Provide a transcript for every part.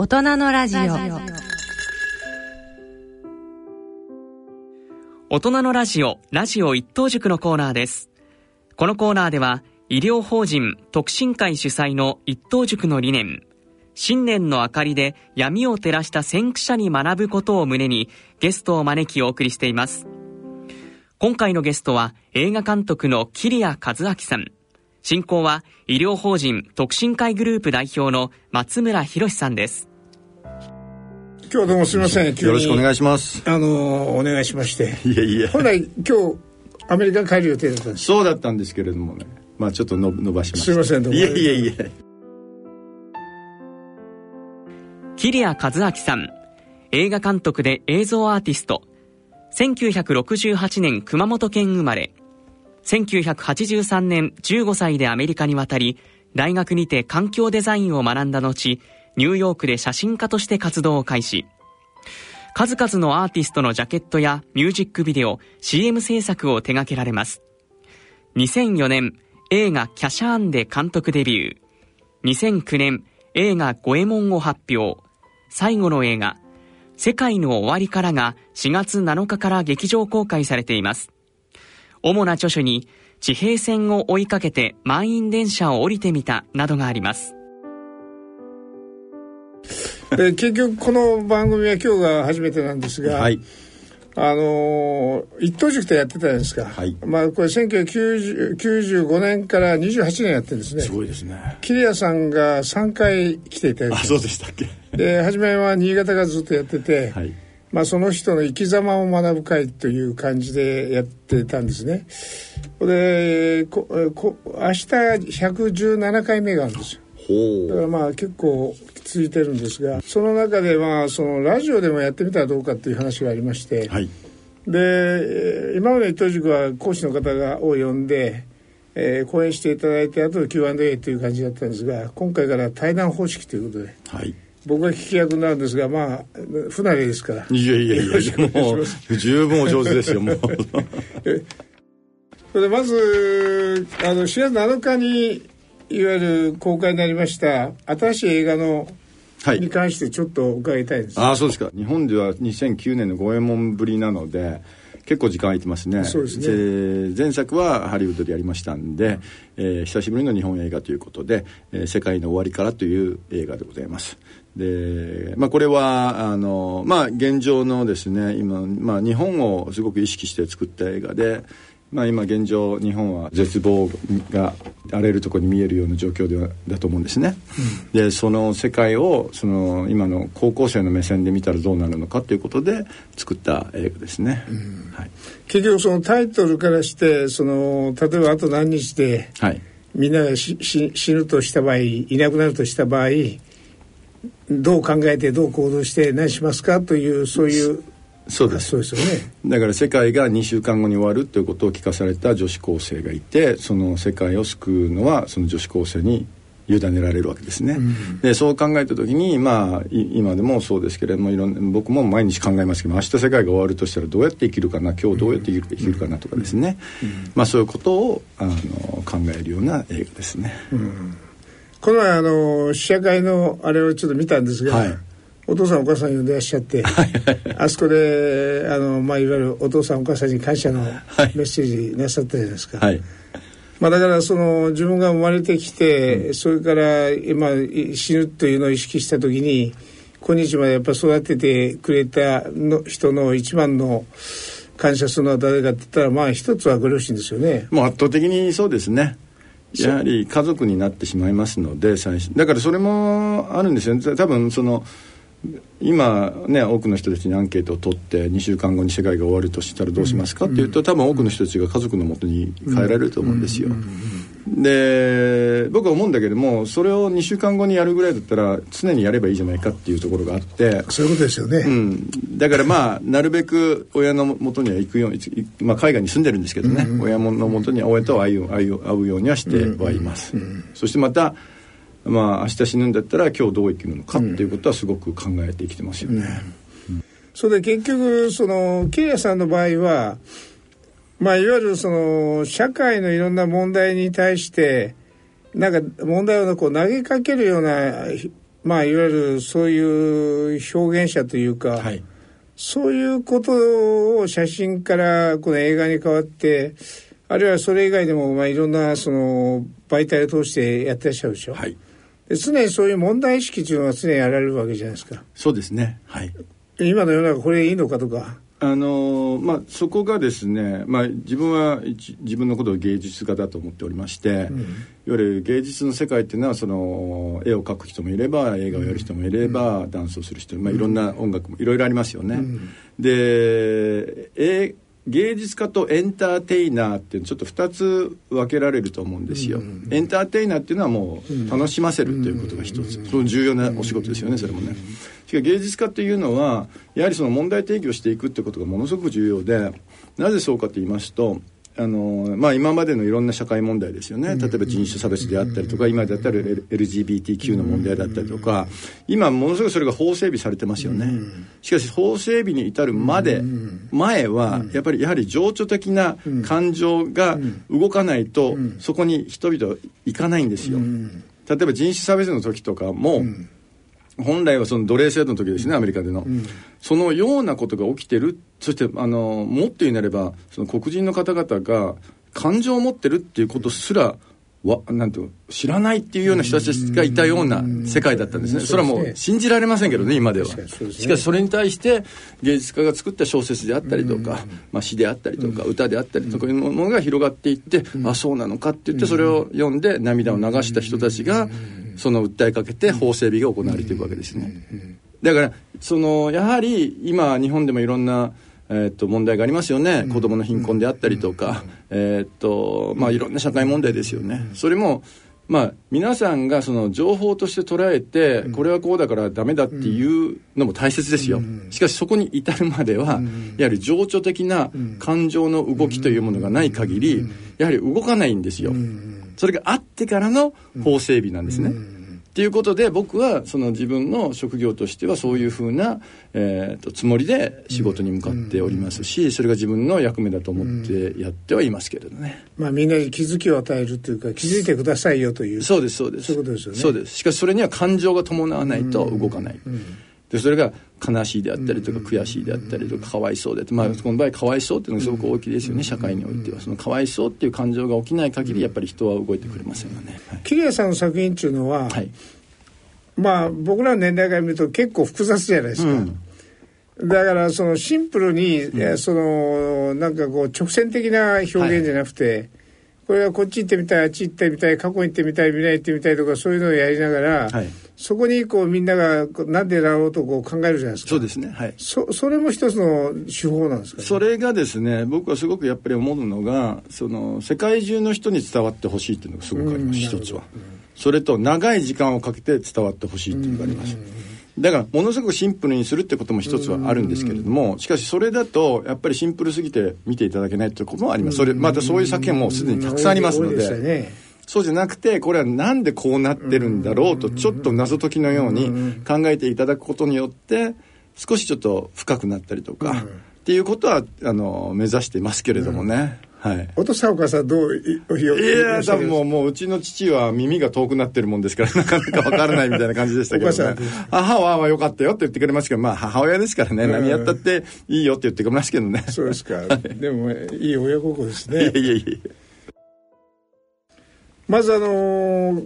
大人のラジオ。大人のラジオラジオ一等塾のコーナーです。このコーナーでは医療法人特進会主催の一等塾の理念新年の明かりで闇を照らした先駆者に学ぶことを胸にゲストを招きお送りしています。今回のゲストは映画監督の桐谷和明さん。進行は医療法人特進会グループ代表の松村博さんです。今日はどうもすみません。よろしくお願いします。あのお願いしまして。いえいえ本来今日アメリカ帰る予定だったんです。そうだったんですけれどもね。まあちょっとの伸ばしました。すいませんどうも。いえいえいえ桐谷和明さん。映画監督で映像アーティスト。1968年熊本県生まれ。1983年15歳でアメリカに渡り大学にて環境デザインを学んだ後ニューヨークで写真家として活動を開始。数々のアーティストのジャケットやミュージックビデオ CM 制作を手掛けられます。2004年映画キャシャーンで監督デビュー。2009年映画五右衛門を発表。最後の映画世界の終わりからが4月7日から劇場公開されています。主な著書に地平線を追いかけて満員電車を降りてみたなどがあります。で結局この番組は今日が初めてなんですが、はい。あの一等塾とやってたじゃないですか、はい。まあこれ1995年から28年やってるんですね。すごいですね。桐谷さんが3回来ていただいてあそうでしたっけ。で初めは新潟がずっとやってて、はい。まあ、その人の生き様を学ぶ会という感じでやってたんですね。でここ明日117回目があるんですよだかほらまあ結構続いてるんですがその中でまあそのラジオでもやってみたらどうかっていう話がありまして、うはい。でえー今まで伊藤塾は講師の方がを呼んで、えー講演していただいてあとで Q&A という感じだったんですが今回から対談方式ということではい。僕が聞き役になるんですがまあ不慣れですから。いやいやいや もう十分お上手ですよもう。それでまずあの4月7日にいわゆる公開になりました新しい映画のはい。に関してちょっと伺いたいです、ああそうですか。日本では2009年の五右衛門ぶりなので結構時間空いてますね。そうですね。えー前作はハリウッドでやりましたんで、えー久しぶりの日本映画ということで「えー世界の終わりから」という映画でございます。で、まあ、これはあの、まあ、現状のですね今、まあ、日本をすごく意識して作った映画でまあ、今現状日本は絶望が荒れるところに見えるような状況ではだと思うんですね、でその世界をその今の高校生の目線で見たらどうなるのかということで作った映画ですね、はい、結局そのタイトルからしてその例えばあと何日ではい、みんながしし死ぬとした場合いなくなるとした場合どう考えてどう行動して何しますかというそういうそうです。そうですよね。だから世界が2週間後に終わるということを聞かされた女子高生がいてその世界を救うのはその女子高生に委ねられるわけですね、でそう考えた時にまあい今でもそうですけれどもいろんな僕も毎日考えますけど明日世界が終わるとしたらどうやって生きるかな今日どうやって生きるかなとかですね、まあそういうことをあの考えるような映画ですね、この前あの試写会のあれをちょっと見たんですが、はいお父さんお母さん呼んでらっしゃってあそこであの、まあ、いわゆるお父さんお母さんに感謝のメッセージなさったじゃないですか、はい。まあ、だからその自分が生まれてきて、それから今死ぬというのを意識した時に今日までやっぱ育ててくれたの人の一番の感謝するのは誰かって言ったらまあ一つはご両親ですよね。もう圧倒的にそうですね。やはり家族になってしまいますので最初。だからそれもあるんですよ。ね多分その今ね多くの人たちにアンケートを取って2週間後に世界が終わるとしたらどうしますか？っていうと多分多くの人たちが家族のもとに帰られると思うんですよ。で僕は思うんだけどもそれを2週間後にやるぐらいだったら常にやればいいじゃないかっていうところがあって。そういうことですよね。うん、だからまあなるべく親のもとには行くように、いまあ、海外に住んでるんですけどね、親のもとには親と会う会うようにはしてはいます、そしてまたまあ明日死ぬんだったら今日どう生きるのかっていうことはすごく考えて生きてますよ。ね、それで結局その桐谷さんの場合はまあいわゆるその社会のいろんな問題に対してなんか問題をこう投げかけるようなまあいわゆるそういう表現者というか、はい、そういうことを写真からこの映画に変わってあるいはそれ以外でもまあいろんなその媒体を通してやってらっしゃるでしょ。はい。で常にそういう問題意識というのは常にやられるわけじゃないですか。そうですね。はい。今の世の中これいいのかとか。あのまあ、そこがですね、まあ、自分は自分のことを芸術家だと思っておりまして、うん、いわゆる芸術の世界っていうのはその絵を描く人もいれば映画をやる人もいれば、うん、ダンスをする人、まあ、いろんな音楽もいろいろありますよね。うん、でえ芸術家とエンターテイナーっていうちょっと2つ分けられるやるですよ、エンターテイナーっていうのはもう楽しませるということが一つ、その重要なお仕事ですよねそれもね。しか芸術家っていうのはやはりその問題提起をしていくってことがものすごく重要でなぜそうかと言いますとあのまあ、今までのいろんな社会問題ですよね。例えば人種差別であったりとか今だったら LGBTQ の問題だったりとか今ものすごくそれが法整備されてますよね。しかし法整備に至るまで前はやっぱりやはり情緒的な感情が動かないとそこに人々行かないんですよ。例えば人種差別の時とかも本来はその奴隷制度の時ですねアメリカでの、うん、そのようなことが起きてる。そしてあのもっと言うなればその黒人の方々が感情を持ってるっていうことすらわなんていう知らないっていうような人たちがいたような世界だったんですね。それはもう信じられませんけどね、今では。しかしそれに対して芸術家が作った小説であったりとか、まあ、詩であったりとか、歌であったりとかいうものが広がっていって、あ、そうなのかって言ってそれを読んで涙を流した人たちが、その訴えかけて法整備が行われていくわけですね。だから、その、やはり今日本でもいろんなえー、と問題がありますよね、子どもの貧困であったりとか、えーとまあ、いろんな社会問題ですよね。それもまあ、皆さんがその情報として捉えて、これはこうだからダメだっていうのも大切ですよ。しかしそこに至るまでは、やはり情緒的な感情の動きというものがない限り、やはり動かないんですよ。それがあってからの法整備なんですね。っていうことで僕はその自分の職業としてはそういうふうな、えーと、つもりで仕事に向かっておりますし、それが自分の役目だと思ってやってはいますけれどね、まあ、みんなに気づきを与えるというか気づいてくださいよという。そうですそうです。そういうことですよね。そうです。しかしそれには感情が伴わないと動かない、でそれが悲しいであったりとか悔しいであったりとかかわいそうでまあこの場合かわいそうっていうのがすごく大きいですよね社会においては。そのかわいそうっていう感情が起きない限りやっぱり人は動いてくれませんよね。桐谷さんの作品っていうのは、はい。まあ僕らの年代から見ると結構複雑じゃないですか。うん、だからそのシンプルに、うん、そのなんかこう直線的な表現じゃなくて、はい、これはこっち行ってみたいあっち行ってみたい過去行ってみたい未来行ってみたいとかそういうのをやりながら、はい、そこにこうみんながなんでだろうとこう考えるじゃないですか。そうですね。はい。そそれも一つの手法なんですか、ね、それがですね僕はすごくやっぱり思うのがその世界中の人に伝わってほしいっていうのがすごくあります、一つは。うんそれと長い時間をかけて伝わってほしいっていうのがあります。だからものすごくシンプルにするってことも一つはあるんですけれどもしかしそれだとやっぱりシンプルすぎて見ていただけないということもあります。それまたそういう作品もすでにたくさんありますので。そうじゃなくてこれはなんでこうなってるんだろうとちょっと謎解きのように考えていただくことによって少しちょっと深くなったりとかっていうことはあの目指してますけれどもね。はい、お父さんお母さんどういや多分もうもううちの父は耳が遠くなってるもんですからなかなかわからないみたいな感じでしたけどね。母ははよかったよって言ってくれますけどまあ母親ですからね、何やったっていいよって言ってくれますけどね。そうですか、でもいい親孝行ですね。いやいやいやまずあの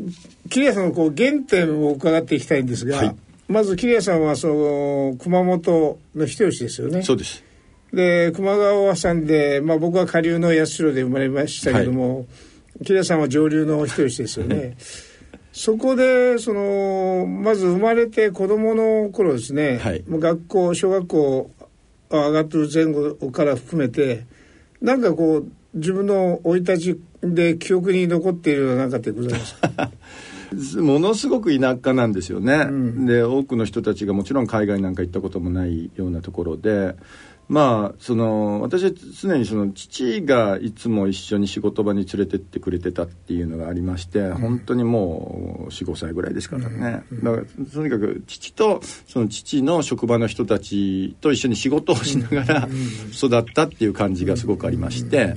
桐谷さんのこう原点を伺っていきたいんですが、はい、まず桐谷さんはその熊本の人吉ですよね。そうですで球磨川さんで、まあ、僕は下流の八代で生まれましたけども、はい、木田さんは上流の一人ですよね。そこでそのまず生まれて子供の頃ですね、はい、学校小学校上がってる前後から含めてなんかこう自分の生い立ちで記憶に残っているような何かってございますか？ものすごく田舎なんですよね、うん、で多くの人たちがもちろん海外なんか行ったこともないようなところでまあその私は常にその父がいつも一緒に仕事場に連れてってくれてたっていうのがありまして、うん、本当にもう45歳ぐらいですからね、うん、だからとにかく父とその父の職場の人たちと一緒に仕事をしながら育ったっていう感じがすごくありまして。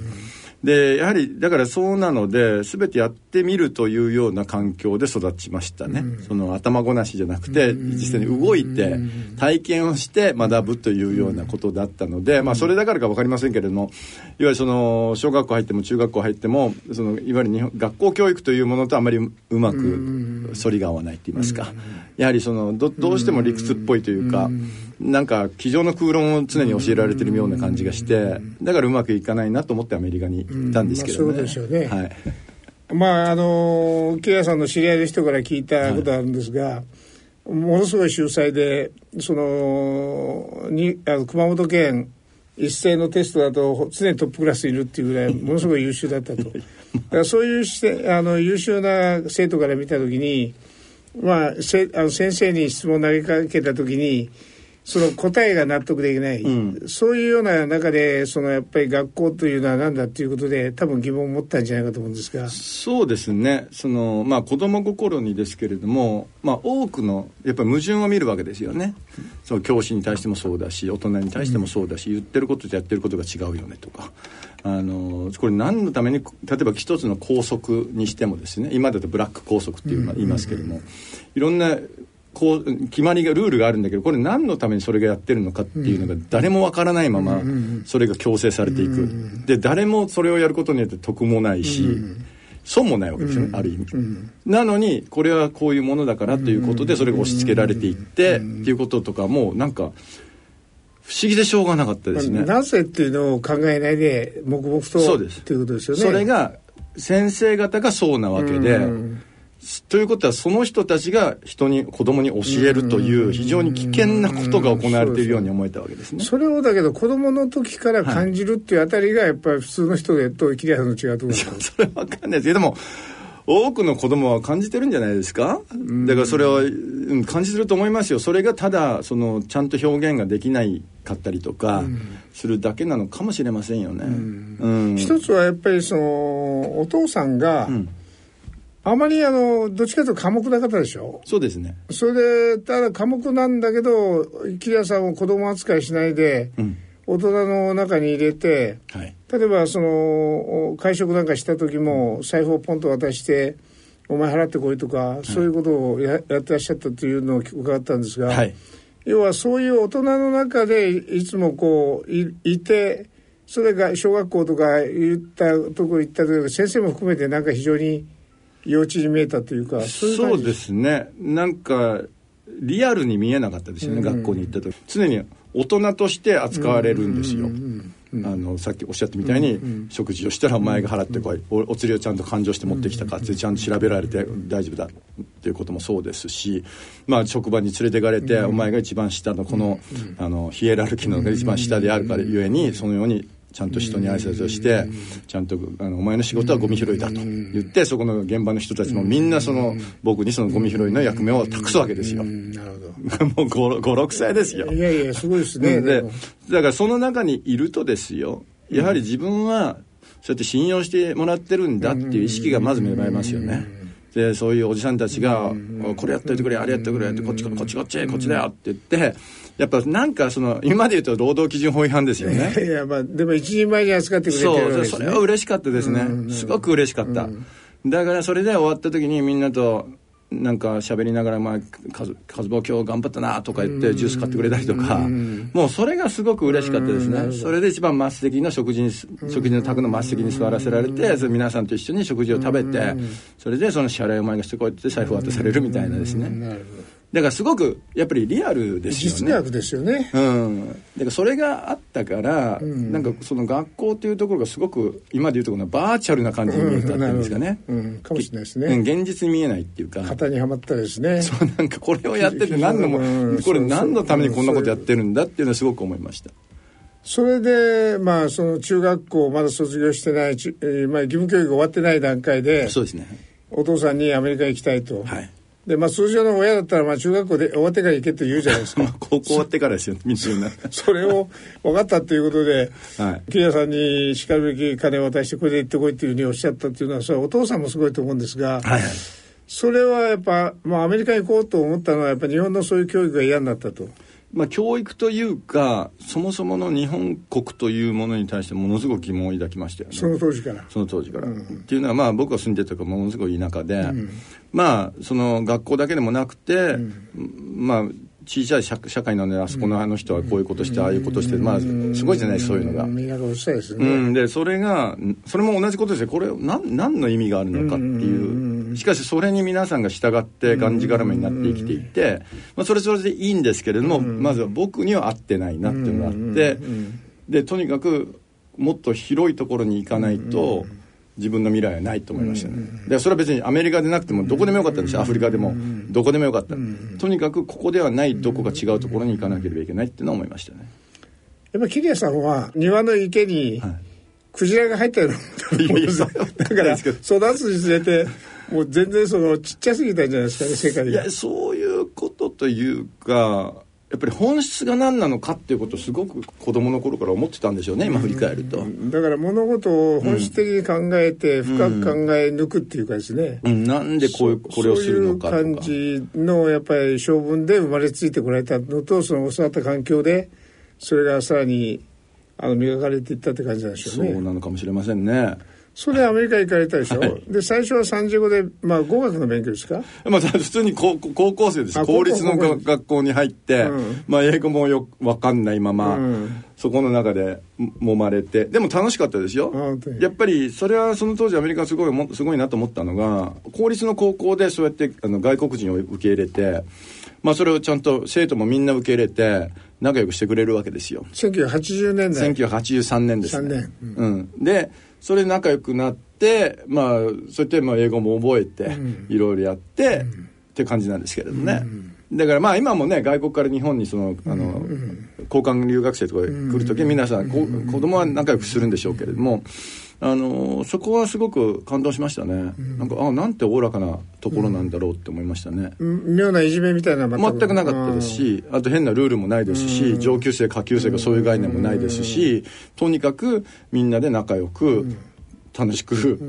でやはりだからそうなので全てやってみるというような環境で育ちましたね、うん、その頭ごなしじゃなくて、実際に動いて体験をして学ぶというようなことだったので、まあ、それだからか分かりませんけれどもいわゆるその小学校入っても中学校入ってもそのいわゆる日本学校教育というものとあまりうまく反りが合わないと言いますか、やはりそのどどうしても理屈っぽいというか。なんか机上の空論を常に教えられてるような感じがしてだからうまくいかないなと思ってアメリカに行ったんですけどね。まあ、そうでしょうね、はい。まああの木屋さんの知り合いの人から聞いたことあるんですが、はい、ものすごい秀才でそのにあの熊本県一斉のテストだと常にトップクラスいるっていうぐらいものすごい優秀だったと。だからそういうしてあの優秀な生徒から見た時にまあせあの先生に質問を投げかけた時にその答えが納得できない、うん、そういうような中でそのやっぱり学校というのは何だっていうことで多分疑問を持ったんじゃないかと思うんですが。そうですね。その、まあ、子供心にですけれども、まあ、多くのやっぱり矛盾を見るわけですよね。その教師に対してもそうだし大人に対してもそうだし、うん、言ってることとやってることが違うよねとか。あのこれ何のために例えば一つの校則にしてもですね今だとブラック校則っていうの言いますけれども、いろんなこう決まりがルールがあるんだけどこれ何のためにそれがやってるのかっていうのが誰もわからないままそれが強制されていく。で誰もそれをやることによって得もないし損もないわけですよねある意味。なのにこれはこういうものだからということでそれが押し付けられていってっていうこととかもなんか不思議でしょうがなかったですね。なぜっていうのを考えないで黙々と。そうです。っていうことですよね。それが先生方がそうなわけで、ということはその人たちが人に子供に教えるという非常に危険なことが行われているように思えたわけですね。それをだけど子供の時から感じるっていうあたりがやっぱり普通の人でと切り合うの違うと思う それは分かんないです。けども多くの子供は感じてるんじゃないですか。だからそれは、うん、感じてると思いますよ。それがただそのちゃんと表現ができないかったりとかするだけなのかもしれませんよね。うん、一つはやっぱりそのお父さんが、うんあまりあのどっちかというと寡黙な方でしょ？そうですね。それでただ寡黙なんだけど桐谷さんを子供扱いしないで、うん、大人の中に入れて、はい、例えばその会食なんかした時も財布をポンと渡して「お前払ってこい」とか、はい、そういうことをややってらっしゃったというのを伺ったんですが、はい、要はそういう大人の中でいつもこういいてそれが小学校とか言ったところ行った時先生も含めてなんか非常に幼稚に見えたというかそうですね。なんかリアルに見えなかったですよね、うんうん、学校に行った時。常に大人として扱われるんですよ、あのさっきおっしゃったみたいに、うんうん、食事をしたらお前が払ってこい、おお釣りをちゃんと勘定して持ってきたかってちゃんと調べられて大丈夫だっていうこともそうですし、まあ、職場に連れてかれて、お前が一番下のこの,、あのヒエラルキーの一番下であるからゆえにそのようにちゃんと人に挨拶をして、ちゃんとあのお前の仕事はゴミ拾いだと言って、そこの現場の人たちもみんなその僕にそのゴミ拾いの役目を託すわけですよ。なるほど。もう5、6歳ですよ。いやいや、すごいですね。で、だからその中にいるとですよ、やはり自分はそうやって信用してもらってるんだっていう意識がまず芽生えますよね。でそういうおじさんたちが「これやっといてくれあれやってくれ」って「こっちこっちこっちこっちだよ」って言ってやっぱなんかその今で言うと労働基準法違反ですよね。いやまあでも一人前に扱ってくれてるわけです、ね、そうそれは嬉しかった。ですねすごく嬉しかった。だからそれで終わった時にみんなとなんか喋りながら、まあ、和坊今日頑張ったなとか言ってジュース買ってくれたりとか、もうそれがすごく嬉しかったですね。それで一番末席の食事に、食事の宅の末席に座らせられて、皆さんと一緒に食事を食べて、それでその支払いをお前がしてこうやって財布渡されるみたいなですね。だからすごくやっぱりリアルですよね。実学ですよね。うん。だからそれがあったから、うん、なんかその学校っていうところがすごく今でいうところのバーチャルな感じに見えたっていうんですかね。うん、うん、かもしれないですね。現実に見えないっていうか。型にはまったですね。そうなんかこれをやってて何のも、これ何のためにこんなことやってるんだっていうのはすごく思いました。それで、まあ、その中学校まだ卒業してない、えー、まあ、義務教育終わってない段階で、そうですね。お父さんにアメリカ行きたいと。はい。で、まあ、通常の親だったら、まあ、中学校で終わってから行けって言うじゃないですか。高校終わってからですよ、みんな。それを分かったっていうことで、はい。木屋さんにしかるべき金を渡して、これで行ってこいっていうふうにおっしゃったっていうのは、それはお父さんもすごいと思うんですが、はい、はい。それはやっぱ、まあ、アメリカに行こうと思ったのは、やっぱ日本のそういう教育が嫌になったと。まあ、教育というかそもそもの日本国というものに対してものすごく疑問を抱きましたよねその当時からその当時から、うん、っていうのはまあ僕が住んでたかものすごい田舎で、うん、まあその学校だけでもなくて、うん、まあ小さい社社会なのであそこのあの人はこういうことして、ああいうことして、まあすごいじゃないそういうのが。みん。ながうっさいですね。うん、でそれがそれも同じことですよ。これ何何の意味があるのかっていう。しかしそれに皆さんが従ってがんじがらめになって生きていて、まあ、それそれでいいんですけれども、まずは僕には合ってないなっていうのがあってでとにかくもっと広いところに行かないと。自分の未来はないと思いましたね、でそれは別にアメリカでなくてもどこでもよかったんですよアフリカでもどこでもよかった、とにかくここではないどこか違うところに行かなければいけないっていうのは思いましたね。やっぱ桐谷さんは庭の池にクジラが入ったようなものだから育つにつれてもう全然そのちっちゃすぎたんじゃないですかね世界が。いやそういうことというかやっぱり本質が何なのかっていうことをすごく子供の頃から思ってたんでしょうね今振り返ると、だから物事を本質的に考えて、深く考え抜くっていうかですね、うん、なんでこういうこれをするのかとか。そういう感じのやっぱり性分で生まれついてこられたのとその教わった環境でそれがさらにあの磨かれていったって感じなんでしょうね。そうなのかもしれませんねそれでアメリカ行かれたでしょ、はい、で最初は三時語で、まあ、語学の勉強ですか、まあ、普通に高高校生です。公立の学校に入って、うん、まあ、英語もよ分かんないまま、うん、そこの中で揉まれて。でも楽しかったですよ。やっぱりそれはその当時アメリカすごいすごいなと思ったのが公立の高校でそうやってあの外国人を受け入れてまあ、それをちゃんと生徒もみんな受け入れて仲良くしてくれるわけですよ。1980年代。1983年ですね。3年、うん、うん、でそれで仲良くなってまあそうやってまあ英語も覚えて、いろいろやって、って感じなんですけれどね、だからまあ今もね外国から日本にそのあの、交換留学生とか来る時皆さん、子供は仲良くするんでしょうけれども、あのそこはすごく感動しましたね、うん、なんかあなんておおらかなところなんだろうって思いましたね、うん、妙ないじめみたいな全くなかったですしあと変なルールもないですし、上級生下級生がそういう概念もないですし、とにかくみんなで仲良く楽しく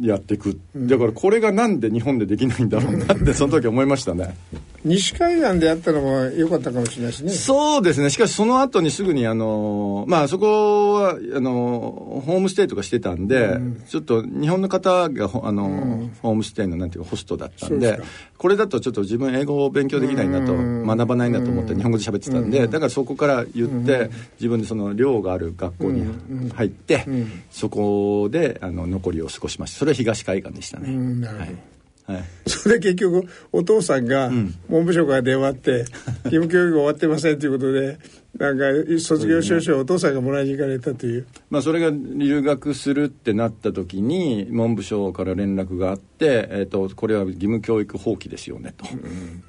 やっていく、だからこれがなんで日本でできないんだろうなってその時思いましたね西海岸でやったのも良かったかもしれないしね。そうですね。しかしその後にすぐにあのまあそこはあのホームステイとかしてたんで、うん、ちょっと日本の方があの、うん、ホームステイのなんていうかホストだったんでこれだとちょっと自分英語を勉強できないなと、学ばないなと思って日本語で喋ってたんで、だからそこから言って、自分でその寮がある学校に入って、そこであの残りを過ごしました。それは東海岸でしたね、はいはい、それで結局お父さんが文部省から電話って、義務教育終わってませんということでなんか卒業証書をお父さんがもらいに行かれたという、まあ、それが留学するってなった時に文部省から連絡があって、えーと、これは義務教育放棄ですよねと、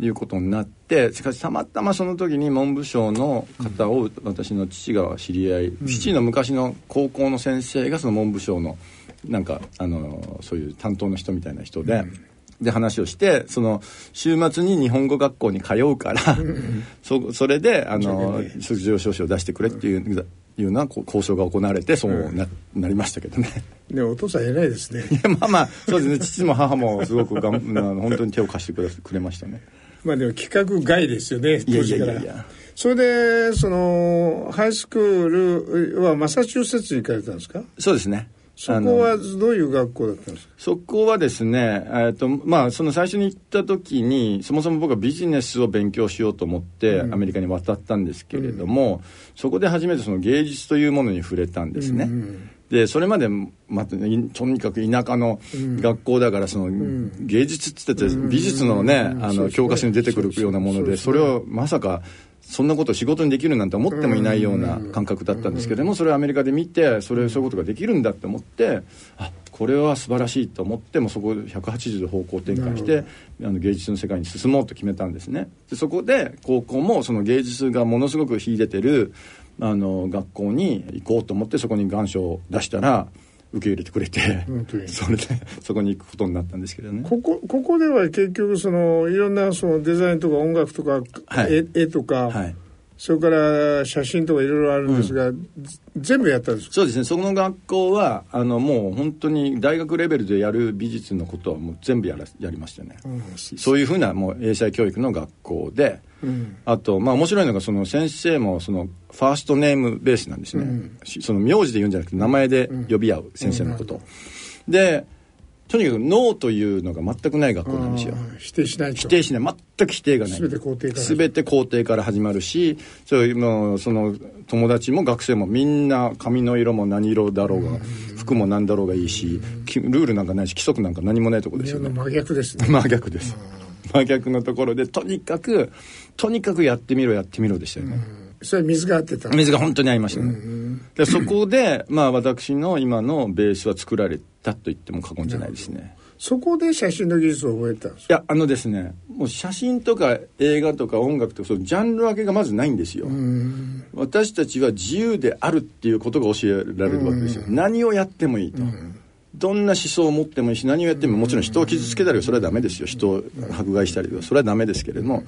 いうことになってしかしたまたまその時に文部省の方を私の父が知り合い、うん、父の昔の高校の先生がその文部省のなんかあのそういう担当の人みたいな人で。うんで話をしてその週末に日本語学校に通うからそそれであの卒業証書を出してくれっていう。いうような交渉が行われてそうな,、なりましたけどね。でお父さん偉いですね。いやまあまあそうですね父も母もすごくがん 本当に手を貸してくれくれましたね。まあでも規格外ですよね当時から。いやいやいやそれでそのハイスクールはマサチューセッツに行かれたんですか？そうですねそこはどういう学校だったんですか？そこはですね、えーとまあ、その最初に行った時にそもそも僕はビジネスを勉強しようと思ってアメリカに渡ったんですけれども、うん、そこで初めてその芸術というものに触れたんですね。うんうんでそれまで、まあ、とにかく田舎の学校だからその、芸術っつってて美術のね、あの教科書に出てくるようなものでそれをまさかそんなことを仕事にできるなんて思ってもいないような感覚だったんですけどもそれをアメリカで見てそれそういうことができるんだって思ってあこれは素晴らしいと思ってもそこで180度方向転換してあの芸術の世界に進もうと決めたんですね。でそこで高校もその芸術がものすごく秀でてるあの学校に行こうと思ってそこに願書を出したら受け入れてくれて、それでそこに行くことになったんですけどね。ここここでは結局そのいろんなそのデザインとか音楽とか、はい、絵絵とか、はい、それから写真とかいろいろあるんですが、全部やったんですか？そうですね。その学校はあのもう本当に大学レベルでやる美術のことはもう全部やらやりましたね、そういうふうなもう英才教育の学校で、あとまあ面白いのがその先生もそのファーストネームベースなんですね、その名字で言うんじゃなくて名前で呼び合う先生のこと、でとにかくノーというのが全くない学校なんですよ。否定しない否定しない。全く否定がない。全て肯定から。全て肯定から始まるし、そういうもうその友達も学生もみんな髪の色も何色だろうが、服も何だろうがいいし、ルールなんかないし規則なんか何もないとこですよね。真逆ですね。真逆です。真逆のところで、とにかく、とにかくやってみろやってみろでしたよね。それは水が合ってた。水が本当に合いましたね。でそこで、まあ私の今のベースは作られたと言っても過言じゃないですね。そこで写真の技術を覚えたんですいやあのですねもう写真とか映画とか音楽とかそのジャンル分けがまずないんですよ。私たちは自由であるっていうことが教えられるわけですよ。何をやってもいいと。どんな思想を持ってもいいし何をやってももちろん人を傷つけたりはそれはダメですよ。人を迫害したりはそれはダメですけれども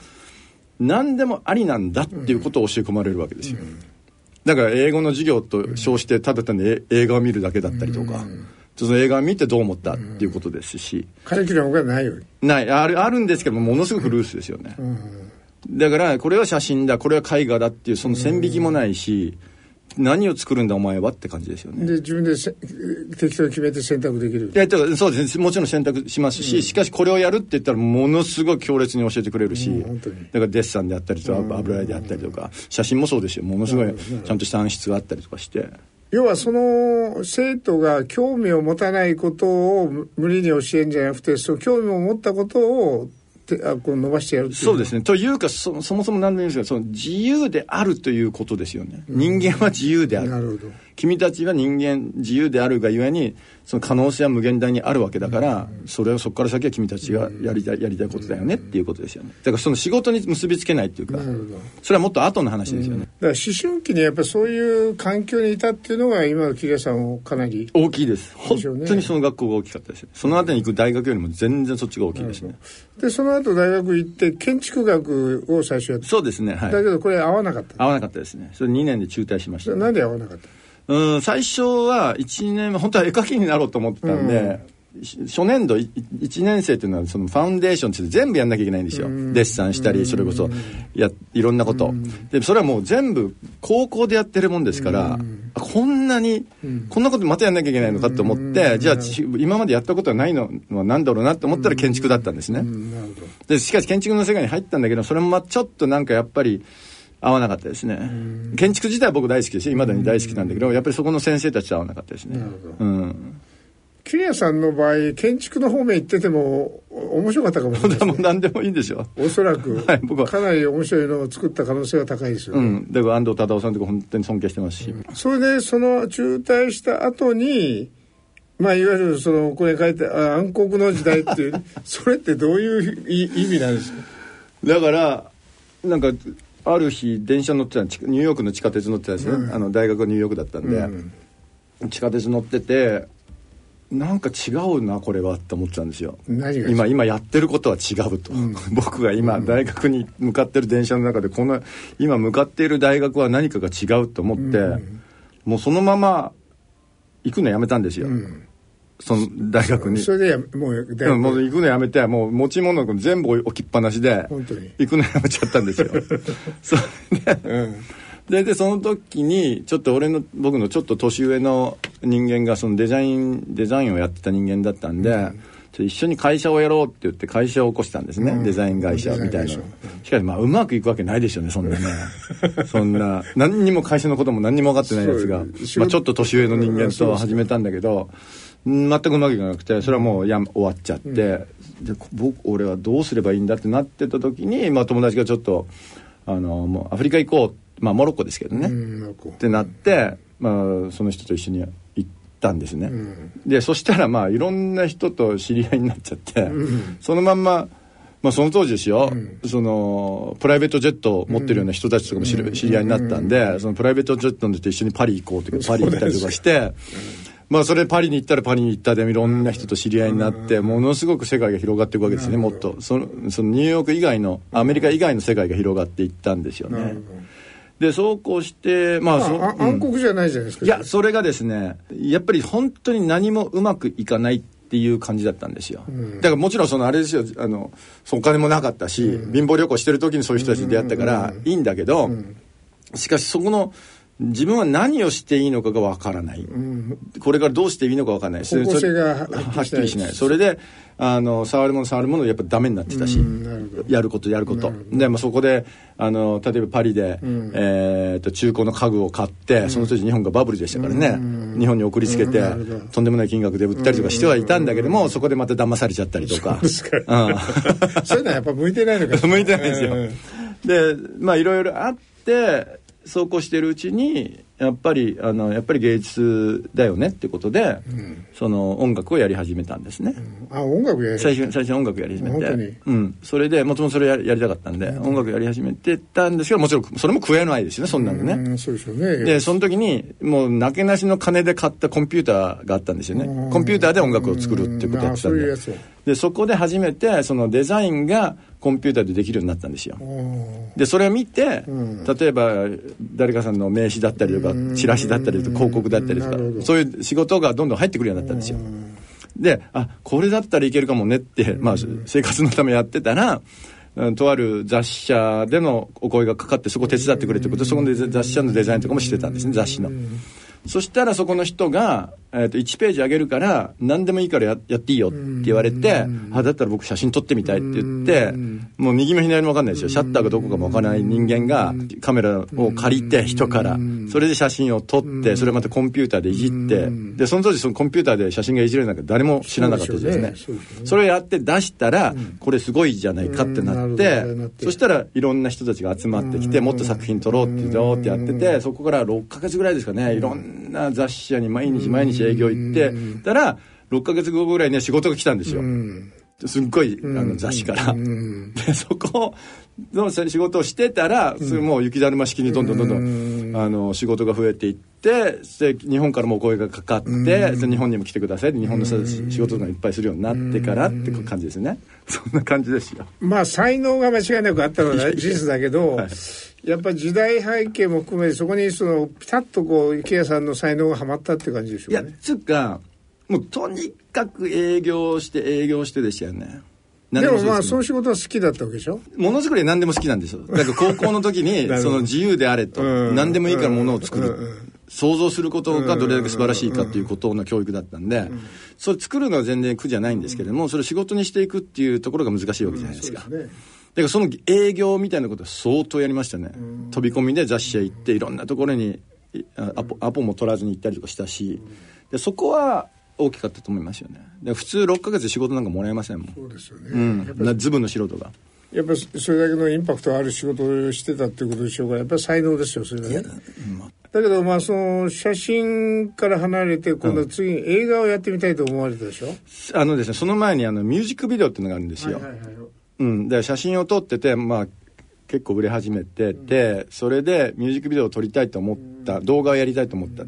何でもありなんだっていうことを教え込まれるわけですよ。だから英語の授業と称してただ単に映画を見るだけだったりとかその映画を見てどう思ったっていうことですし、カリキュラムがないよない。あるあるんですけどもものすごくルースですよね、だからこれは写真だこれは絵画だっていうその線引きもないし、何を作るんだお前はって感じですよね。で、自分で適当に決めて選択できる。いや、そうですね。もちろん選択しますし、うん、しかしこれをやるって言ったらものすごく強烈に教えてくれるし、うん、だからデッサンであったりとか、油絵であったりとか、写真もそうですよ。ものすごいちゃんとした暗室があったりとかして。要はその生徒が興味を持たないことを無理に教えるんじゃなくて、その興味を持ったことをあこう伸ばしてやるそうですね。というかそ、そもそも何でもいいんですが、その自由であるということですよね。うん、人間は自由である。なるほど。君たちは人間自由であるがゆえに、その可能性は無限大にあるわけだから、うん、それをそこから先は君たちがやりたい、やりたいことだよねっていうことですよね。だからその仕事に結びつけないっていうか、それはもっと後の話ですよね。だから思春期にやっぱりそういう環境にいたっていうのが今の桐谷さんをかなり大きいです。本当にその学校が大きかったですね。その後に行く大学よりも全然そっちが大きいですね。で、その後大学行って建築学を最初やってそうですね。はい。だけどこれ合わなかった。合わなかったですね。それ2年で中退しました、ね。なんで合わなかった？うん、最初は1年、本当は絵描きになろうと思ってたんで、うん、初年度1年生っていうのはそのファウンデーションって全部やんなきゃいけないんですよ、うん、デッサンしたりそれこそやいろんなこと、うん、でそれはもう全部高校でやってるもんですから、こんなに、こんなことまたやんなきゃいけないのかと思って、じゃあ今までやったことはないのは何だろうなって思ったら建築だったんですね、でしかし建築の世界に入ったんだけどそれもちょっとなんかやっぱり合わなかったですね。建築自体は僕大好きですよ。未だに大好きなんだけど、やっぱりそこの先生たちと合わなかったですね。なるほど。うん。桐谷さんの場合、建築の方面行ってても面白かったかもしれない、ね。何でもいいんでしょ。おそらく、はい、僕はかなり面白いのを作った可能性が高いですよ、ね。うん。だから安藤忠夫さんとか本当に尊敬してますし。うん、それで、その中退した後に、まあ、いわゆるそのここに書いてあ暗黒の時代っていう それってどういう意味なんですか？だからなんかある日電車乗ってたニューヨークの地下鉄乗ってたんですね、うん、あの大学がニューヨークだったんで、うん、地下鉄乗っててなんか違うなこれはって思ってたんですよ。今今やってることは違うと、うん、僕が今大学に向かってる電車の中でこの今向かっている大学は何かが違うと思って、もうそのまま行くのやめたんですよ、その大学に。それでもう、うん、もう行くのやめて、もう持ち物全部置きっぱなしで、行くのやめちゃったんですよ。それで、うんででその時にちょっと俺の僕のちょっと年上の人間がそのデザインデザインをやってた人間だったんで、うん、一緒に会社をやろうって言って会社を起こしたんですね、うん、デザイン会社みたいなしかしまあうまくいくわけないでしょうねそんなね。そんな何にも会社のことも何にも分かってないやつが、まあ、ちょっと年上の人間と始めたんだけど、全くうまくいかなくてそれはもうや終わっちゃって、うん、で僕俺はどうすればいいんだってなってた時に、まあ、友達がちょっとあのもうアフリカ行こうまあモロッコですけどね、ってなって、まあ、その人と一緒に行ったんですね、うん、でそしたらまあいろんな人と知り合いになっちゃって、うん、そのまんままあ、その当時ですよ、うん、そのプライベートジェットを持ってるような人たちとかも知り合いになったん。で、そのプライベートジェット乗って一緒にパリ行こうとかパリ行ったりとかして。まあそれパリに行ったらパリに行ったでいろんな人と知り合いになってものすごく世界が広がっていくわけですねもっとそのそのニューヨーク以外のアメリカ以外の世界が広がっていったんですよね。でそうこうしてまあ、まあ、暗黒じゃないじゃないですか、いやそれ。がですねやっぱり本当に何もうまくいかないっていう感じだったんですよ、うん、だからもちろんそのあれですよあのお金もなかったし、うん、貧乏旅行してる時にそういう人たちに出会ったからいいんだけど、しかしそこの自分は何をしていいのかがわからない、うん、これからどうしていいのかわからない。方向性がはっきりしない。それであの触るもの触るものやっぱダメになってたし、やることやること。で、まあ、そこであの例えばパリで、うん、えー、と中古の家具を買って、その時日本がバブルでしたからね、日本に送りつけて、とんでもない金額で売ったりとかしてはいたんだけども、そこでまた騙されちゃったりとか。そういうのはやっぱ向いてないのか 向いてないですよ、でまあいろいろあってそうこうしてるうちにやっぱりあのやっぱり芸術だよねってことで、うん、その音楽をやり始めたんですね、うん、あ音楽やり最初最初音楽やり始めて。うん。それでもともとそれややりたかったんで、うん、音楽やり始めてたんですけどもちろんそれも食えないですよねそんなのね、うん、そうでしょうね。でその時にもうなけなしの金で買ったコンピューターがあったんですよね。コンピューターで音楽を作るっていうことやってたんででそこで初めてそのデザインがコンピューターでできるようになったんですよ。でそれを見て、うん、例えば誰かさんの名刺だったりとかチラシだったりとか広告だったりとかそういう仕事がどんどん入ってくるようになったんですよ。であこれだったらいけるかもねって、まあ、生活のためやってたらとある雑誌社でのお声がかかってそこ手伝ってくれということでそこで雑誌社のデザインとかもしてたんですね雑誌の。そしたらそこの人が、えー、と1ページあげるから何でもいいからややっていいよって言われて、あだったら僕写真撮ってみたいって言って、もう右も左も分かんないですよ。シャッターがどこかも分からない人間がカメラを借りて人から。それで写真を撮ってそれまたコンピューターでいじってでその当時そのコンピューターで写真がいじれるなんか誰も知らなかったですね。それをやって出したらこれすごいじゃないかってなってそしたらいろんな人たちが集まってきてもっと作品撮ろうって言おうってやっててそこから6か月ぐらいですかね。いろんな雑誌社に毎日毎日営業行ってたら6か月後ぐらいに仕事が来たんですよ。すっごいあの雑誌から。でそこの仕事をしてたら、それもう雪だるま式にどんどんどんどん、あの仕事が増えていってで日本からもお声がかかって、日本にも来てください日本の仕事がいっぱいするようになってからって感じですね。そんな感じですよ。まあ才能が間違いなくあったのは事実だけど、はいやっぱり時代背景も含めてそこにそのピタッとこう池谷さんの才能がはまったっていう感じでしょうかね。いやつうかもうとにかく営業して営業してでしたよね。でもまあその仕事は好きだったわけでしょ？ものづくりは何でも好きなんですよ。だから高校の時に その自由であれと何でもいいからものを作る。想像することがどれだけ素晴らしいかっていうことの教育だったんでそれ作るのは全然苦じゃないんですけれどもそれを仕事にしていくっていうところが難しいわけじゃないですか。だからその営業みたいなことは相当やりましたね。飛び込みで雑誌へ行っていろんなところにアポアポも取らずに行ったりとかしたし。でそこは大きかったと思いますよね。で普通6か月仕事なんかもらえませんもん。そうですよね、うん、ズブの素人が。やっぱりそれだけのインパクトある仕事をしてたっていうことでしょうかやっぱり才能ですよそれはね。だけどまあその写真から離れて今度次に映画をやってみたいと思われたでしょ、うん、あのですねその前にあのミュージックビデオっていうのがあるんですよ、はいはいはい。うん、で写真を撮っててまあ結構売れ始めてて、それでミュージックビデオを撮りたいと思った、動画をやりたいと思った。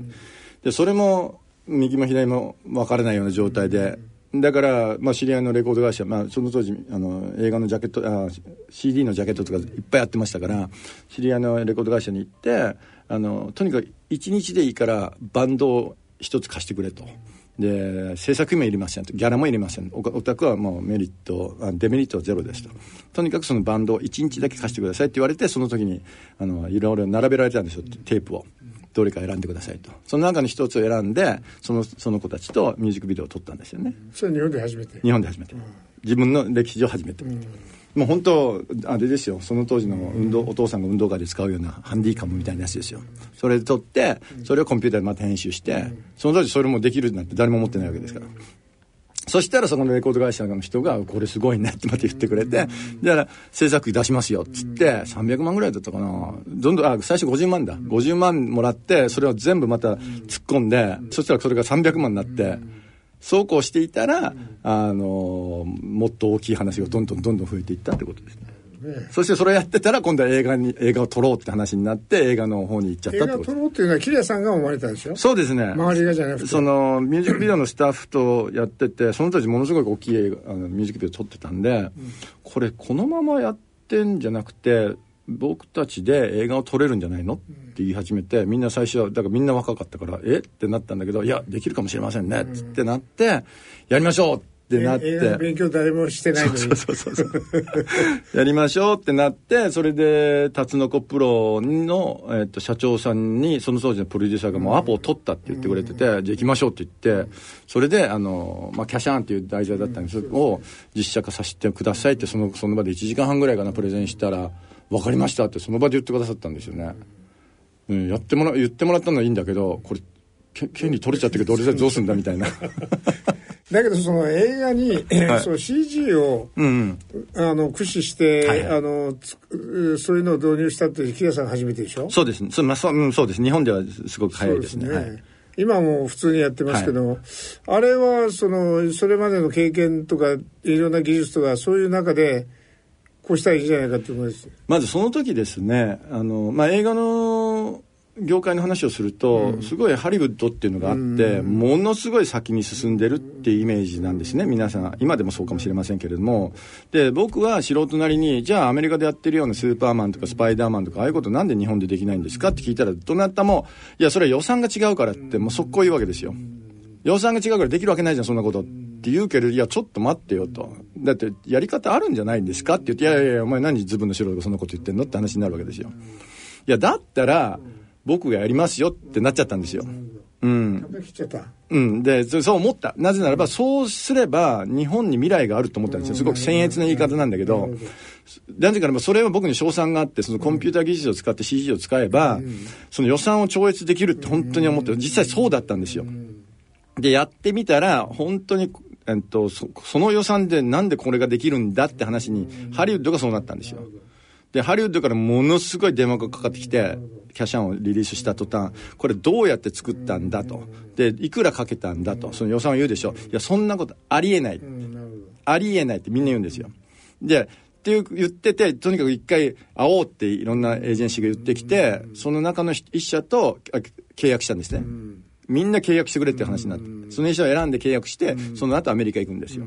で、それも右も左も分からないような状態で、だから、まあ、知り合いのレコード会社、まあ、その当時あの映画のジャケットあ CD のジャケットとかいっぱいやってましたから知り合いのレコード会社に行ってあのとにかく1日でいいからバンドを1つ貸してくれと。で制作費もいりませんと。ギャラもいりません。おお宅はもうメリットデメリットはゼロですと。とにかくそのバンドを1日だけ貸してくださいって言われてその時にあのいろいろ並べられたんですよテープを。どれか選んでくださいと。その中の一つを選んでそのその子たちとミュージックビデオを撮ったんですよね。それ日本で初めて？日本で初めて、うん、自分の歴史上初めて、うん、もう本当あれですよ。その当時の運動、お父さんが運動会で使うようなハンディカムみたいなやつですよ。それで撮ってそれをコンピューターでまた編集して、その当時それもできるなんて誰も思ってないわけですから、そしたらそこのレコード会社の人が、これすごいねってまた言ってくれて、だから制作費出しますよっつって、300万ぐらいだったかな。どんどん、あ、最初50万だ。50万もらって、それを全部また突っ込んで、そしたらそれが300万になって、そうこうしていたら、あの、もっと大きい話がどんどんどんどん増えていったってことですね。そしてそれをやってたら今度は映画に映画を撮ろうって話になって映画の方に行っちゃったってこと。映画を撮ろうっていうのは桐谷さんが思われたんですよそうですね。周りがじゃなくて。そのミュージックビデオのスタッフとやっててその当時ものすごい大きい映画あのミュージックビデオ撮ってたんで、うん、これこのままやってんじゃなくて僕たちで映画を撮れるんじゃないのって言い始めてみんな最初はだからみんな若かったからえ？ってなったんだけどいやできるかもしれませんね。ってなってやりましょうってなって。勉強誰もしてないのに。そうそうそうそう。やりましょうってなってそれでタツノコプロの、えっと社長さんにその当時のプロデューサーがもうアポを取ったって言ってくれてて、じゃあ行きましょうって言ってそれであの、まあ、キャシャーンっていう題材だったんですけど、を実写化させてくださいってそのその場で1時間半ぐらいかなプレゼンしたら「分かりました」ってその場で言ってくださったんですよね。うん、やってもら言ってもらったのはいいんだけどこれけ権利取れちゃったけど俺どうすんだみたいな。だけどその映画に、はい その CG をうんうんあの駆使して、はいはいあのつそういうのを導入したって木田さん初めてでしょ？そうですね。そう,、まあそううん、そうです。日本ではすごく早いですね。そうはい。今も普通にやってますけど、あれはそのそれまでの経験とかいろんな技術とかそういう中でこうしたらいいんじゃないかって思いますまずその時ですね、あの、まあ、映画の業界の話をすると、すごいハリウッドっていうのがあって、ものすごい先に進んでるっていうイメージなんですね、皆さん。今でもそうかもしれませんけれども。で、僕は素人なりに、じゃあアメリカでやってるようなスーパーマンとかスパイダーマンとか、ああいうことなんで日本でできないんですかって聞いたら、どなたも、いや、それは予算が違うからって、もう速攻言うわけですよ。予算が違うからできるわけないじゃん、そんなこと。って言うけど、いや、ちょっと待ってよと。だって、やり方あるんじゃないんですかって言って、いやいやいや、お前何自分の素人がそんなこと言ってんのって話になるわけですよ。いや、だったら、僕がやりますよってなっちゃったんですよ。うん。食べきっちゃったうん。で、そそう思った。なぜならば、そうすれば、日本に未来があると思ったんですよ。すごく僭越な言い方なんだけど、なぜかばそれは僕に賞賛があって、そのコンピューター技術を使って CG を使えば、その予算を超越できるって本当に思って、実際そうだったんですよ。で、やってみたら、本当に、えっと、そその予算でなんでこれができるんだって話に、ハリウッドがそうなったんですよ。で、ハリウッドからものすごい電話がかかってきて、キャシャンをリリースした途端、これどうやって作ったんだと。で、いくらかけたんだと。その予算を言うでしょ。いや、そんなことありえない。ありえないってみんな言うんですよ。で、っていう言ってて、とにかく一回会おうっていろんなエージェンシーが言ってきて、その中の一社とあ契約したんですね。みんな契約してくれっていう話になって、その一社を選んで契約して、その後アメリカ行くんですよ。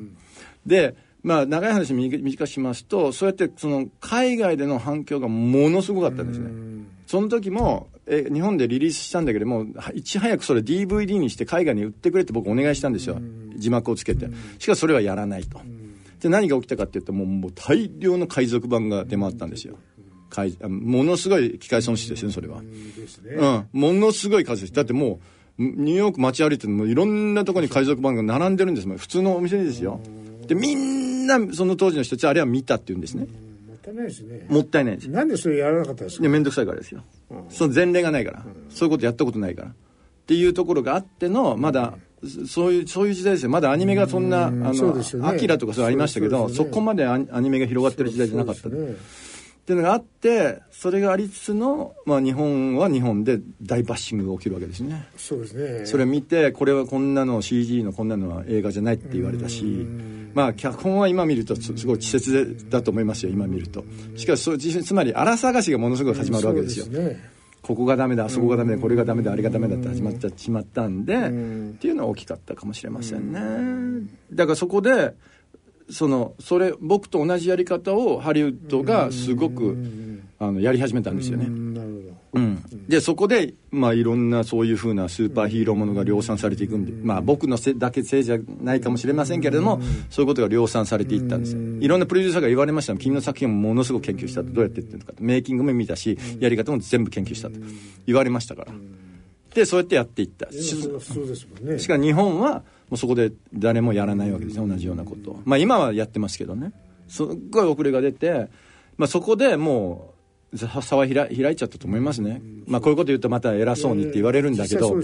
で、まあ、長い話短くしますと、そうやってその海外での反響がものすごかったんですね。その時もえ日本でリリースしたんだけどもいち早くそれ DVD にして海外に売ってくれって僕お願いしたんですよ。字幕をつけて。しかしそれはやらないと。で何が起きたかっていうともうもう大量の海賊版が出回ったんですよ。海ものすごい機械損失ですねそれは。うんものすごい数です。だってもうニューヨーク街歩いてもいろんなところに海賊版が並んでるんです。もん普通のお店にですよ。でみんなその当時の人たちあれは見たっていうんですね。もったいないですね。もったいないです。なんでそれやらなかったんですか？面倒くさいからですよ、その前例がないから、そういうことやったことないから。っていうところがあってのまだそういうそういう時代ですよ。まだアニメがそんな、あのアキラとかそうありましたけどそ,、ね。こまでアニメが広がってる時代じゃなかった、っていうのがあってそれがありつつの、まあ、日本は日本で大バッシングが起きるわけですね。そうですね。それ見てこれはこんなの CG のこんなのは映画じゃないって言われたしまあ脚本は今見るとすすごい稚拙だと思いますよ今見ると。しかしそうつつまり荒探しがものすごく始まるわけですよ。ここがダメだあそこがダメだこれがダメだあれがダメだって始まっちゃしまったんでっていうのは大きかったかもしれませんね。だからそこでそのそれ僕と同じやり方をハリウッドがすごくあのやり始めたんですよね。うんなるほど。うん、でそこで、まあ、いろんなそういうふうなスーパーヒーローものが量産されていくんで、まあ、僕のせだけせいじゃないかもしれませんけれども、そういうことが量産されていったんですよ。いろんなプロデューサーが言われました君の作品もものすごく研究したとどうやってやってるのかと。メイキングも見たしやり方も全部研究したと言われましたから。でそうやってやっていった。しかも日本はもうそこで誰もやらないわけですよ。同じようなこと。をまあ今はやってますけどね。すっごい遅れが出て、まあ、そこでもうざ差は開開いちゃったと思いますね、まあ、こういうこと言うとまた偉そうにって言われるんだけど。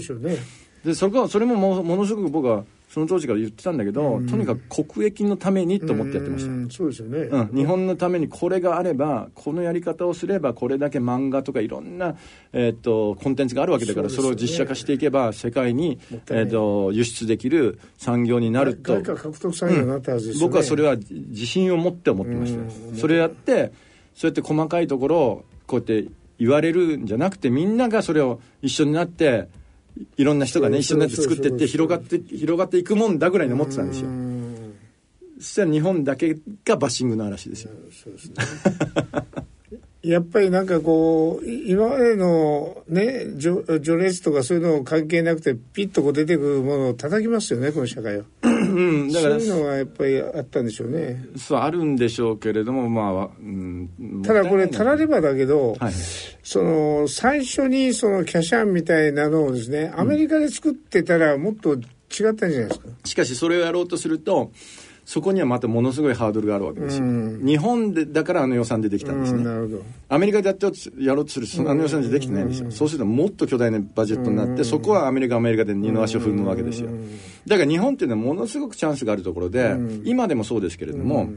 でそれがそれももものすごく僕はその当時から言ってたんだけどとにかく国益のためにと思ってやってました。うんそうですよね。うん、日本のためにこれがあればこのやり方をすればこれだけ漫画とかいろんな、えー、とコンテンツがあるわけだからそ,、ね。れを実写化していけば世界に、えー、と輸出できる産業になると。僕はそれは自信を持って思ってました。それやってそうやって細かいところをこうやって言われるんじゃなくてみんながそれを一緒になっていろんな人がね一緒になって作っていって広がって広がっていくもんだぐらいに思ってたんですよ。うん。そしたら日本だけがバッシングの嵐ですよ。そうですね。やっぱりなんかこう今までのね序序列とかそういうの関係なくてピッとこう出てくるものを叩きますよねこの社会は。うん、だからそういうのがやっぱりあったんでしょうね。そうあるんでしょうけれどもまあ、うん、ただこれたらればだけど、はいその最初にそのキャシャンみたいなのをですねアメリカで作ってたらもっと違ったんじゃないですか？しかしそれをやろうとするとそこにはまたものすごいハードルがあるわけですよ、うん。日本でだからあの予算でできたんですね、うん、なるほど。アメリカでやってやろうとするとそのあの予算でできてないんですよ、そうするともっと巨大なバジェットになって、そこはアメリカアメリカで二の足を踏むわけですよ、だから日本っていうのはものすごくチャンスがあるところで、今でもそうですけれども、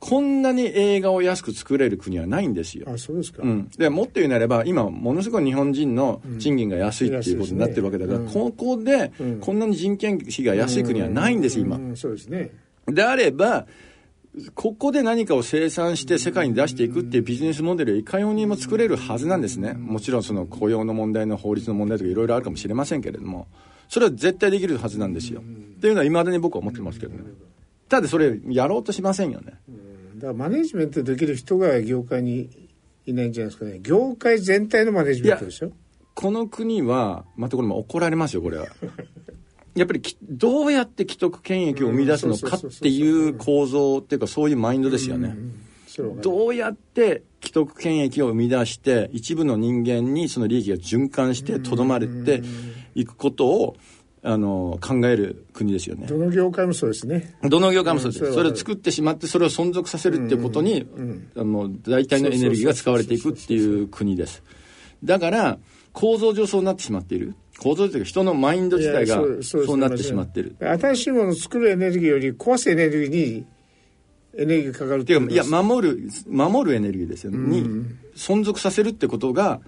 こんなに映画を安く作れる国はないんですよ。あそうですか。うん、でもっと言うなれば今ものすごい日本人の賃金が安いっていうことになってるわけだから、うん。ここでこんなに人件費が安い国はないんです、今。うん。そうですね。であればここで何かを生産して世界に出していくっていうビジネスモデルをいかようにも作れるはずなんですね。もちろんその雇用の問題の法律の問題とかいろいろあるかもしれませんけれども。それは絶対できるはずなんですよ。っていうのはいまだに僕は思ってますけどね。ただそれやろうとしませんよね。だからマネジメントできる人が業界にいないんじゃないですかね。業界全体のマネジメントでしょ。この国はまたこれも怒られますよこれは やっぱりきどうやって既得権益を生み出すのかっていう構造っていうかそういうマインドですよね、どうやって既得権益を生み出して一部の人間にその利益が循環してとどまれていくことをあの考える国ですよね。どの業界もそうですね。どの業界もそうです、うん。それはそれを作ってしまってそれを存続させるっていうことに、あの大体のエネルギーが使われていくっていう国です。だから構造上そうなってしまっている構造というか人のマインド自体がそうなってしまってる。新しいものを作るエネルギーより壊すエネルギーにエネルギーがかかるっていうかいやま守る守るエネルギーですよ、に存続させるってことが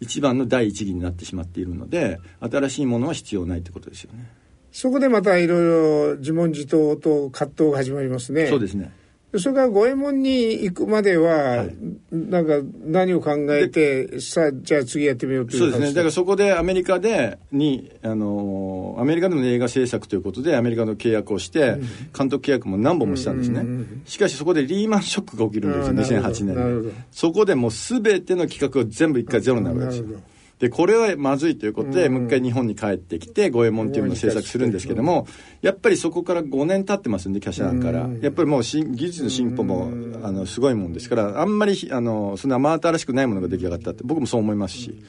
一番の第一義になってしまっているので新しいものは必要ないってことですよね。そこでまたいろいろ自問自答と葛藤が始まりますね。そうですねそれから五右衛門に行くまでは、なんか何を考えてさあじゃあ次やってみようというそうですね。だかららそこでアメリカでにあのアメリカでの映画制作ということでアメリカの契約をして、監督契約も何本もしたんですね、しかしそこでリーマンショックが起きるんですよあーなるほど2008年そこでもう全ての企画を全部一回ゼロになるわけですよでこれはまずいということで、もう一回日本に帰ってきて五右衛門っていうのを制作するんですけどもやっぱりそこから5年経ってますんでキャシャンから。やっぱりもうし技術の進歩もあのすごいもんですからあんまりあのそんな真新しくないものが出来上がったって僕もそう思いますし。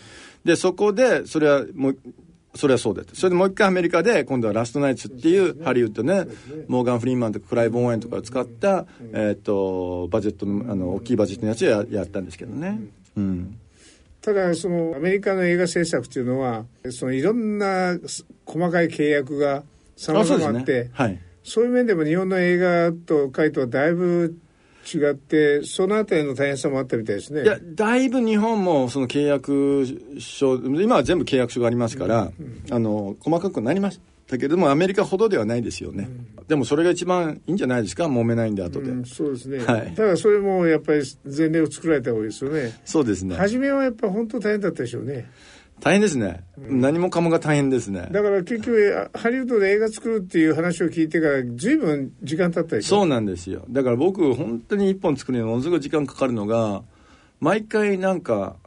でそこでそれはもうそれはそうだと。それでもう一回アメリカで今度は「ラストナイツ」っていうハリウッドね。モーガン・フリーマンとかクライ・ボーンエンとかを使った、えー、とバジェットのあの大きいバジェットのやつをややったんですけどね。うんただそのアメリカの映画制作っていうのはそのいろんな細かい契約がさまざまあってはい。そういう面でも日本の映画と回とはだいぶ違ってそのあたりの大変さもあったみたいですね。いやだいぶ日本もその契約書今は全部契約書がありますから、あの細かくなりましたけれどもアメリカほどではないですよね、でもそれが一番いいんじゃないですか？揉めないんで後で、うんそうですね、はい。ただそれもやっぱり前例を作られた方がいいですよね。そうですね。初めはやっぱ本当大変だったでしょうね。大変ですね、何もかもが大変ですね。だから結局ハリウッドで映画作るっていう話を聞いてから随分時間経ったでしょ。そうなんですよ。だから僕本当に一本作るのにものすごい時間かかるのが毎回なんか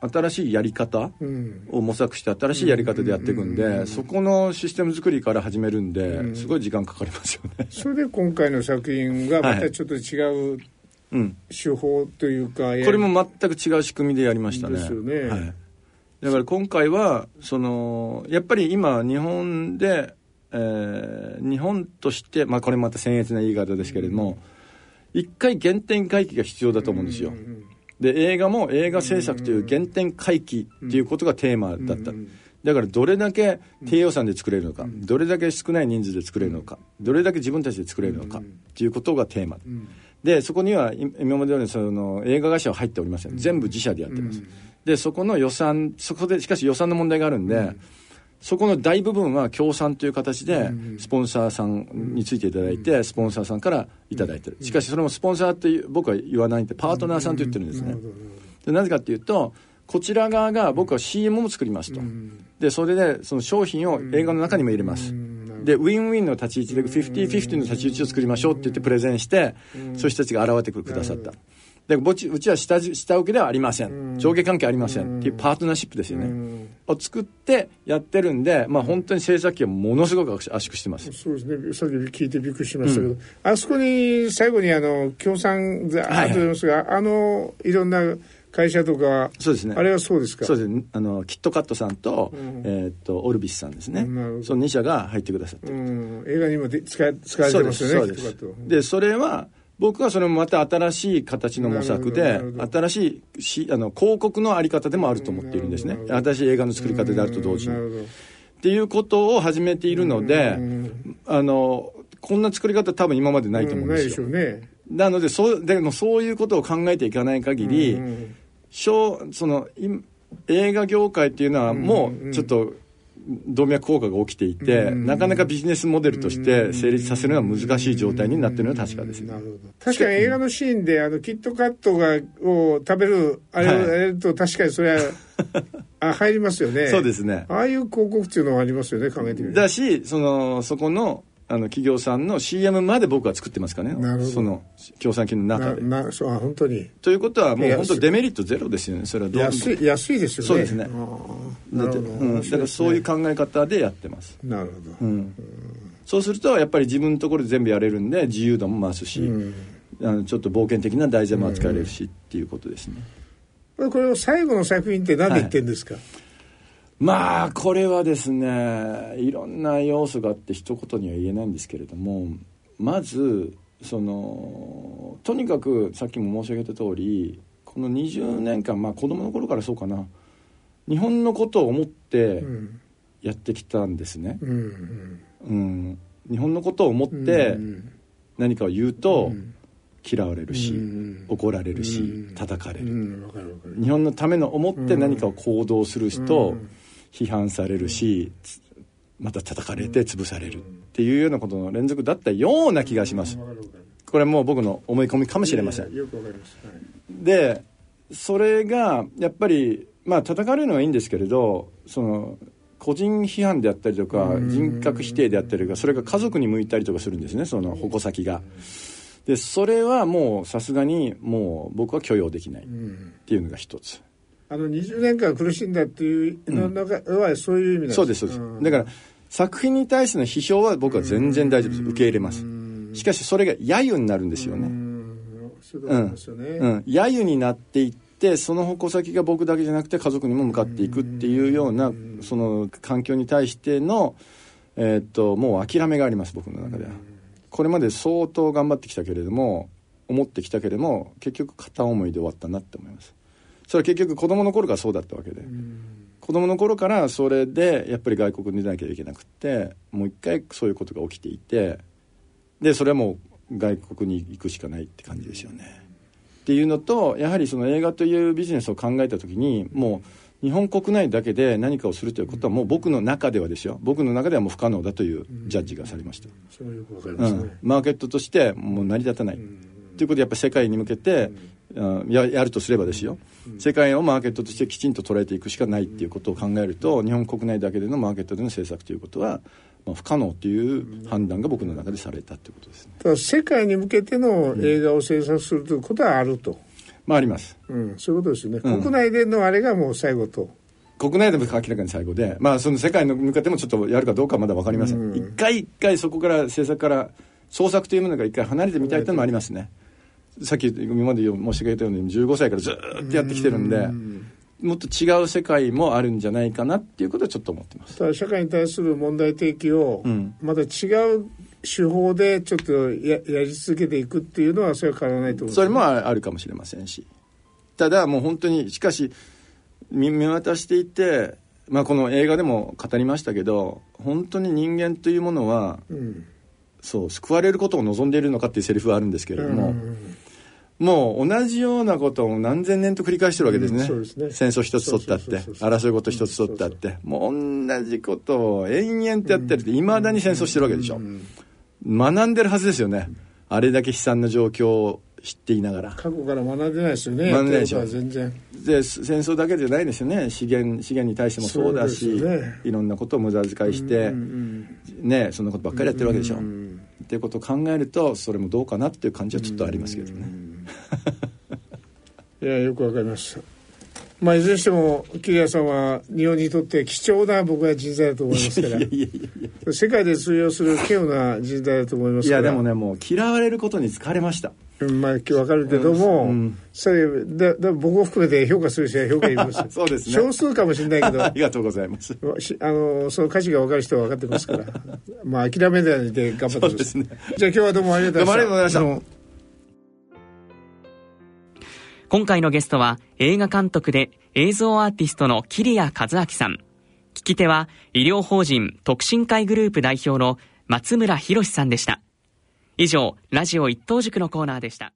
新しいやり方うんを模索して新しいやり方でやっていくんで、そこのシステム作りから始めるんで、すごい時間かかりますよね。それで今回の作品がまたちょっと違ううん。手法というか、これも全く違う仕組みでやりましたね。ですよねはい。だから今回は、その、やっぱり今、日本で、えー日本として、まあこれまた僭越な言い方ですけれども、一回原点回帰が必要だと思うんですよ。で、映画も映画制作という原点回帰っていうことがテーマだった。だからどれだけ低予算で作れるのか、どれだけ少ない人数で作れるのか、どれだけ自分たちで作れるのかっていうことがテーマ。で、そこにはい今までのその映画会社は入っておりません。全部自社でやってます。で、そこの予算、そこでしかし予算の問題があるんで、そこの大部分は協賛という形でスポンサーさんについていただいてスポンサーさんからいただいてる。しかしそれもスポンサーっていう僕は言わないんでパートナーさんと言ってるんですね。でなぜかっていうとこちら側が僕は CM も作りますと。でそれでその商品を映画の中にも入れます。でウィンウィンの立ち位置で50-50の立ち位置を作りましょうって言ってプレゼンしてそういう人たちが現れてくださったでうちうちは下下請けではありません、上下関係ありません。っていうパートナーシップですよね、を作ってやってるんで、まあ、本当に制作費はものすごく圧縮してます。そうですね。さっき聞いてびっくりしましたけど、あそこに最後にあの協賛ざーっと出ますが、あのいろんな会社とかそうですね。あれはそうですか？そうです。ねあのキットカットさんと,、えーっとオルビスさんですね、その2社が入ってくださって映画にもで使え使われてますよねでそれは僕はそれもまた新しい形の模索で新しいしあの広告のあり方でもあると思っているんですね。新しい映画の作り方であると同時に。っていうことを始めているのであのこんな作り方多分今までないと思うんですよ。ね。なのでそうでもそういうことを考えていかない限り、小そのい映画業界っていうのはもうちょっと動脈硬化が起きていて、なかなかビジネスモデルとして成立させるのは難しい状態になっているのは確かです。ねな。るほど確かに映画のシーンであのキットカットがを食べるあれをはい。やると確かにそれは あ入りますよね。そうですね。ああいう広告っていうのはありますよね考えてみると。だしそのそこのあの企業さんの CM まで僕は作ってますからね。なるほど。その協賛金の中で。ななそうあ本当に。ということはもう本当デメリットゼロですよね。それはどう安い安いですよね。そうですね。ああなるほど、うん、だからそういう考え方でやってます。なるほど、うん、そうするとやっぱり自分のところで全部やれるんで自由度も増すし、あのちょっと冒険的な題材も扱えれるしっていうことですね。これを最後の作品って何で言ってんですか、まあこれはですねいろんな要素があって一言には言えないんですけれどもまずそのとにかくさっきも申し上げた通りこの20年間まあ子供の頃からそうかな日本のことを思ってうん。やってきたんですね、うんうん。うん、日本のことを思ってうん何かを言うとうん。嫌われるし、うん怒られるし、うん。叩かれる。日本のための思って何かを行動する人、うん批判されるしつまた叩かれて潰されるっていうようなことの連続だったような気がします。これはもう僕の思い込みかもしれません。いやいやよくわかります、はい。でそれがやっぱりまあ叩かれるのはいいんですけれどその個人批判であったりとか人格否定であったりとかそれが家族に向いたりとかするんですねその矛先が。でそれはもうさすがにもう僕は許容できないっていうのが一つあの20年間苦しんだっていうの中はそういう意味なんです。そうですそうです、ん。だから作品に対しての批評は僕は全然大丈夫です。受け入れます。しかしそれが揶揄になるんですよね。うん。うん、揶揄になっていってその矛先が僕だけじゃなくて家族にも向かっていくっていうようなその環境に対しての、えーっともう諦めがあります僕の中では。これまで相当頑張ってきたけれども思ってきたけれども結局片思いで終わったなって思いますそれは結局子供の頃からそうだったわけで、子供の頃からそれでやっぱり外国に出なきゃいけなくってもう一回そういうことが起きていてでそれはもう外国に行くしかないって感じですよね。っていうのとやはりその映画というビジネスを考えた時にもう日本国内だけで何かをするということはもう僕の中ではですよ。僕の中ではもう不可能だというジャッジがされました、うん、マーケットとしてもう成り立たない、ということでやっぱり世界に向けて、うんややるとすればですよ、世界をマーケットとしてきちんと捉えていくしかないっていうことを考えると日本国内だけでのマーケットでの政策ということは、まあ、不可能という判断が僕の中でされたということですね。ただ世界に向けての映画を制作するということはあると、まああります。うん、そういうことですよね、うん。国内でのあれがもう最後と。国内でも明らかに最後で、まあ、その世界に向かってもちょっとやるかどうかはまだ分かりません、一回一回そこから政策から創作というものが一回離れてみたいというのもありますねさっき今まで申し上げたように15歳からずーっとやってきてるんでもっと違う世界もあるんじゃないかなっていうことはちょっと思ってます。ただ社会に対する問題提起をうん。また違う手法でちょっとややり続けていくっていうのはそれは変わらないと思すそれもあるかもしれませんし。ただもう本当にしかし見見渡していて、まあ、この映画でも語りましたけど本当に人間というものはうん。そう救われることを望んでいるのかっていうセリフはあるんですけれども、うんもう同じようなことを何千年と繰り返してるわけですね,、うんすね。戦争一つ取ったって争い事一つ取ったってもう同じことを延々とやってるっていまだに戦争してるわけでしょ、学んでるはずですよね。あれだけ悲惨な状況を知っていながら。過去から学んでないですよね。学んでないでしょ。全然。で戦争だけじゃないですよね。資源資源に対してもそうだしね。いろんなことを無駄遣いして、ねそんなことばっかりやってるわけでしょ、っていうことを考えるとそれもどうかなっていう感じはちょっとありますけどね、いやよくわかりますまあいずれにしても桐谷さんは日本にとって貴重な僕は人材だと思いますから。世界で通用する稀有な人材だと思いますから。いやでもねもう嫌われることに疲れました。まあわかるけども、うん、それだだ僕を含めて評価する人は評価います。そうですね。少数かもしれないけど。ありがとうございます。あのその価値が分かる人は分かってますから。まあ諦めないで頑張ってください、ね、じゃあ今日はどうもありがとうございました。どうもありがとうございました今回のゲストは映画監督で映像アーティストの桐谷和明さん。聞き手は医療法人特進会グループ代表の松村博さんでした。以上、ラジオ一等塾のコーナーでした。